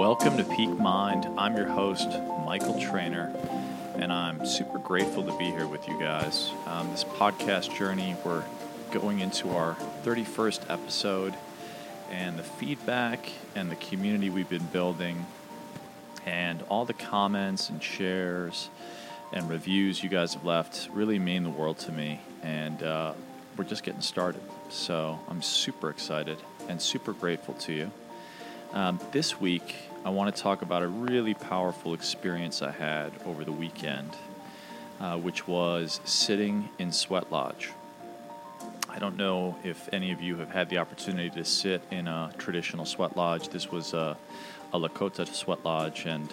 Welcome to Peak Mind. I'm your host, Michael Trainer, and I'm super grateful to be here with you guys. Um, this podcast journey, we're going into our 31st episode, and the feedback and the community we've been building, and all the comments and shares and reviews you guys have left really mean the world to me. And uh, we're just getting started. So I'm super excited and super grateful to you. Um, this week, I want to talk about a really powerful experience I had over the weekend, uh, which was sitting in Sweat Lodge. I don't know if any of you have had the opportunity to sit in a traditional sweat lodge. This was a, a Lakota sweat lodge, and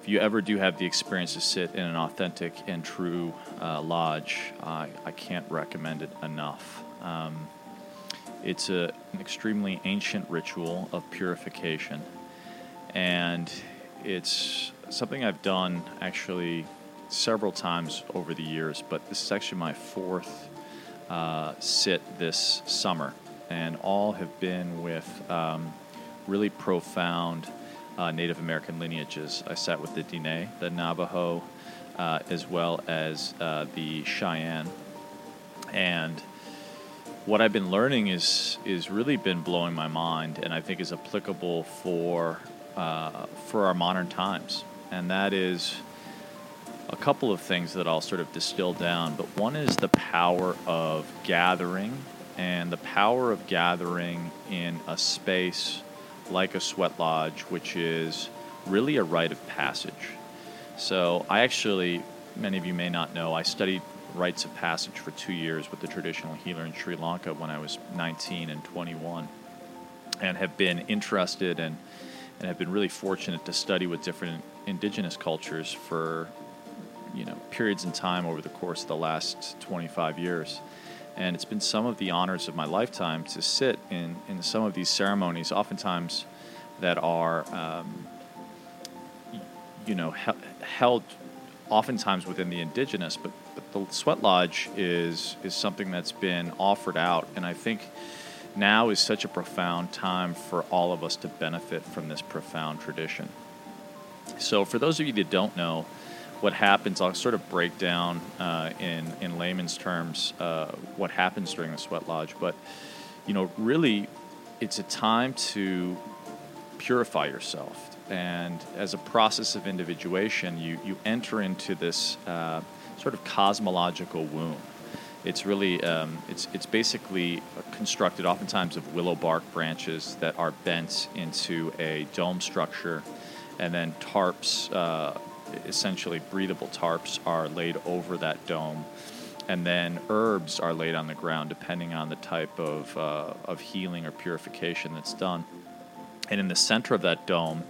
if you ever do have the experience to sit in an authentic and true uh, lodge, I can't recommend it enough. Um, it's a, an extremely ancient ritual of purification, and it's something I've done actually several times over the years, but this is actually my fourth uh, sit this summer, and all have been with um, really profound uh, Native American lineages. I sat with the Diné, the Navajo, uh, as well as uh, the Cheyenne, and what I've been learning is is really been blowing my mind, and I think is applicable for uh, for our modern times. And that is a couple of things that I'll sort of distill down. But one is the power of gathering, and the power of gathering in a space like a sweat lodge, which is really a rite of passage. So I actually, many of you may not know, I studied rites of passage for two years with the traditional healer in Sri Lanka when I was 19 and 21, and have been interested and and have been really fortunate to study with different indigenous cultures for you know periods in time over the course of the last 25 years. And it's been some of the honors of my lifetime to sit in, in some of these ceremonies, oftentimes that are, um, you know, he- held oftentimes within the indigenous, but, but the sweat lodge is is something that's been offered out, and I think now is such a profound time for all of us to benefit from this profound tradition. So, for those of you that don't know what happens, I'll sort of break down uh, in in layman's terms uh, what happens during the sweat lodge. But you know, really, it's a time to purify yourself and as a process of individuation, you, you enter into this uh, sort of cosmological womb. It's really, um, it's, it's basically constructed oftentimes of willow bark branches that are bent into a dome structure, and then tarps, uh, essentially breathable tarps, are laid over that dome. And then herbs are laid on the ground depending on the type of, uh, of healing or purification that's done. And in the center of that dome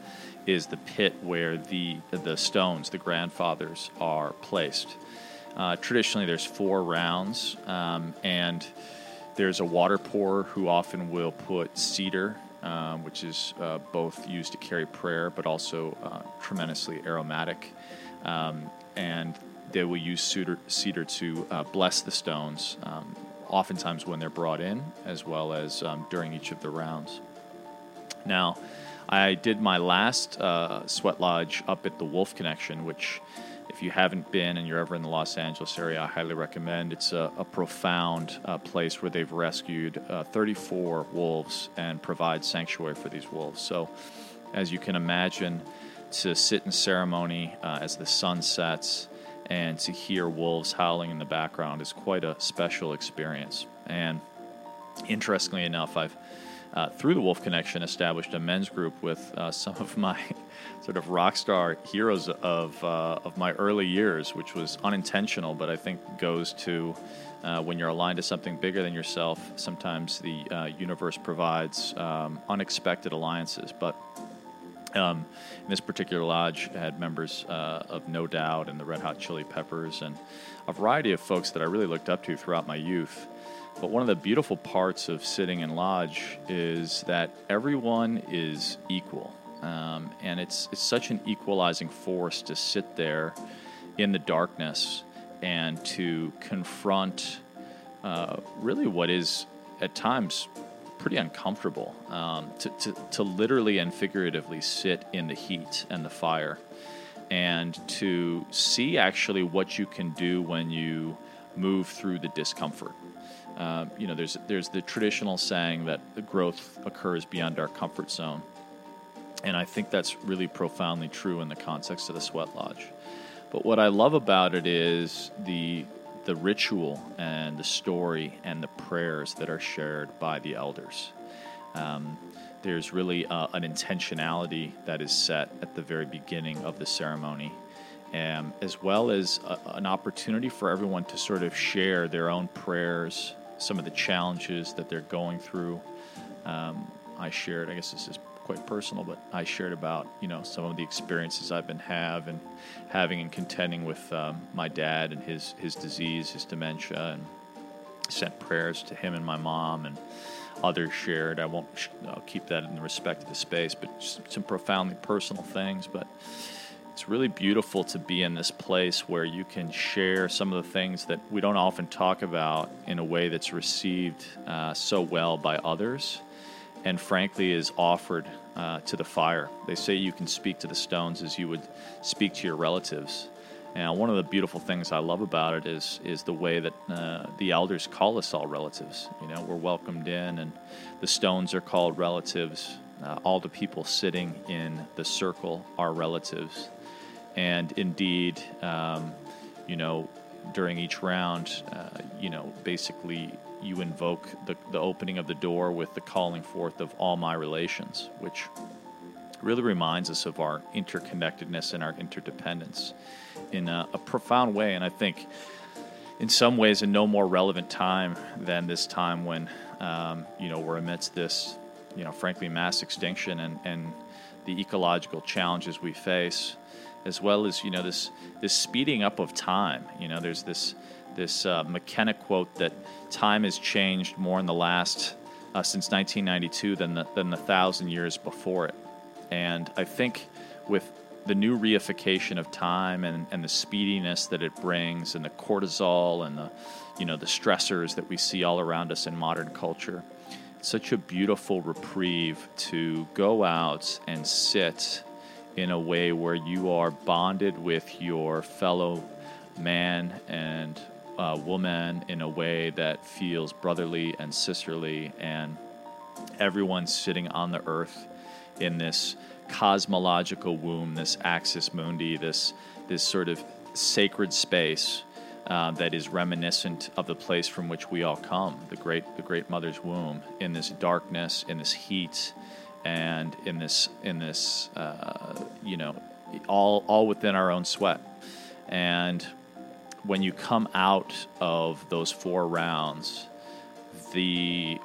is the pit where the the stones, the grandfathers, are placed. Uh, traditionally, there's four rounds, um, and there's a water pourer who often will put cedar, um, which is uh, both used to carry prayer, but also uh, tremendously aromatic, um, and they will use cedar, cedar to uh, bless the stones. Um, oftentimes, when they're brought in, as well as um, during each of the rounds. Now, I did my last uh, sweat lodge up at the Wolf Connection, which, if you haven't been and you're ever in the Los Angeles area, I highly recommend. It's a, a profound uh, place where they've rescued uh, 34 wolves and provide sanctuary for these wolves. So, as you can imagine, to sit in ceremony uh, as the sun sets and to hear wolves howling in the background is quite a special experience. And interestingly enough, I've uh, through the Wolf Connection, established a men's group with uh, some of my sort of rock star heroes of, uh, of my early years, which was unintentional, but I think goes to uh, when you're aligned to something bigger than yourself, sometimes the uh, universe provides um, unexpected alliances. But um, this particular lodge, had members uh, of No Doubt and the Red Hot Chili Peppers and a variety of folks that I really looked up to throughout my youth. But one of the beautiful parts of sitting in lodge is that everyone is equal. Um, and it's, it's such an equalizing force to sit there in the darkness and to confront uh, really what is at times pretty uncomfortable um, to, to, to literally and figuratively sit in the heat and the fire and to see actually what you can do when you move through the discomfort. Uh, you know, there's there's the traditional saying that growth occurs beyond our comfort zone, and I think that's really profoundly true in the context of the sweat lodge. But what I love about it is the the ritual and the story and the prayers that are shared by the elders. Um, there's really uh, an intentionality that is set at the very beginning of the ceremony, um, as well as a, an opportunity for everyone to sort of share their own prayers, some of the challenges that they're going through. Um, I shared, I guess this is quite personal, but I shared about you know some of the experiences I've been have and having and contending with um, my dad and his his disease, his dementia, and sent prayers to him and my mom and others shared. I won't. I'll keep that in the respect of the space, but some profoundly personal things. But it's really beautiful to be in this place where you can share some of the things that we don't often talk about in a way that's received uh, so well by others and frankly is offered uh, to the fire. They say you can speak to the stones as you would speak to your relatives. And one of the beautiful things I love about it is is the way that uh, the elders call us all relatives. You know, we're welcomed in, and the stones are called relatives. Uh, all the people sitting in the circle are relatives, and indeed, um, you know, during each round, uh, you know, basically you invoke the, the opening of the door with the calling forth of all my relations, which really reminds us of our interconnectedness and our interdependence in a, a, profound way. And I think, in some ways, in no more relevant time than this time when, um, you know, we're amidst this, you know, frankly, mass extinction and, and the ecological challenges we face, as well as, you know, this, this speeding up of time. You know, there's this this uh, McKenna quote that time has changed more in the last uh, since 1992 than the, than the thousand years before it. And I think with the new reification of time and, and the speediness that it brings and the cortisol and the you know the stressors that we see all around us in modern culture such a beautiful reprieve to go out and sit in a way where you are bonded with your fellow man and uh, woman in a way that feels brotherly and sisterly, and everyone sitting on the earth in this cosmological womb, this axis mundi, this this sort of sacred space uh, that is reminiscent of the place from which we all come, the great the great mother's womb, in this darkness, in this heat, and in this in this uh, you know all all within our own sweat, and when you come out of those four rounds, the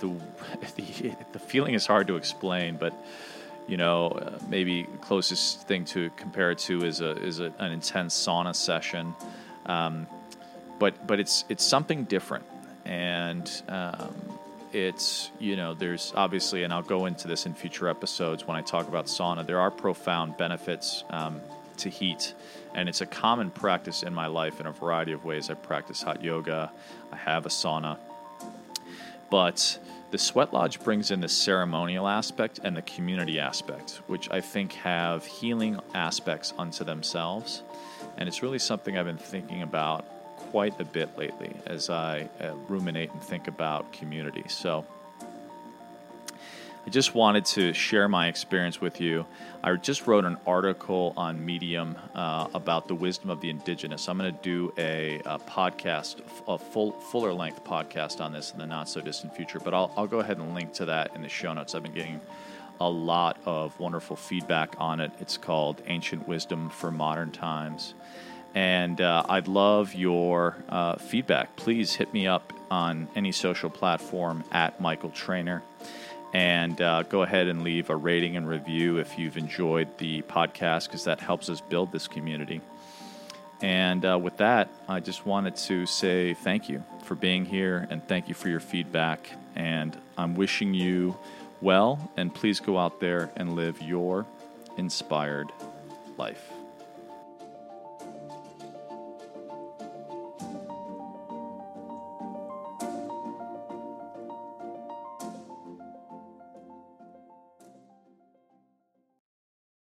the the, the feeling is hard to explain, but you know, uh, maybe closest thing to compare it to is a is a, an intense sauna session, um, but but it's it's something different, and um, it's you know there's obviously, and I'll go into this in future episodes when I talk about sauna. There are profound benefits um, to heat and it's a common practice in my life in a variety of ways. I practice hot yoga, I have a sauna. But the sweat lodge brings in the ceremonial aspect and the community aspect, which I think have healing aspects unto themselves. And it's really something I've been thinking about quite a bit lately as I uh, ruminate and think about community. So, I just wanted to share my experience with you. I just wrote an article on Medium uh, about the wisdom of the indigenous. I'm going to do a, a, podcast, a full, fuller length podcast on this in the not so distant future, but I'll, I'll go ahead and link to that in the show notes. I've been getting a lot of wonderful feedback on it. It's called Ancient Wisdom for Modern Times. And uh, I'd love your uh, feedback. Please hit me up on any social platform at Michael Trainer. And uh, go ahead and leave a rating and review if you've enjoyed the podcast, because that helps us build this community. And uh, with that, I just wanted to say thank you for being here and thank you for your feedback. And I'm wishing you well, and please go out there and live your inspired life.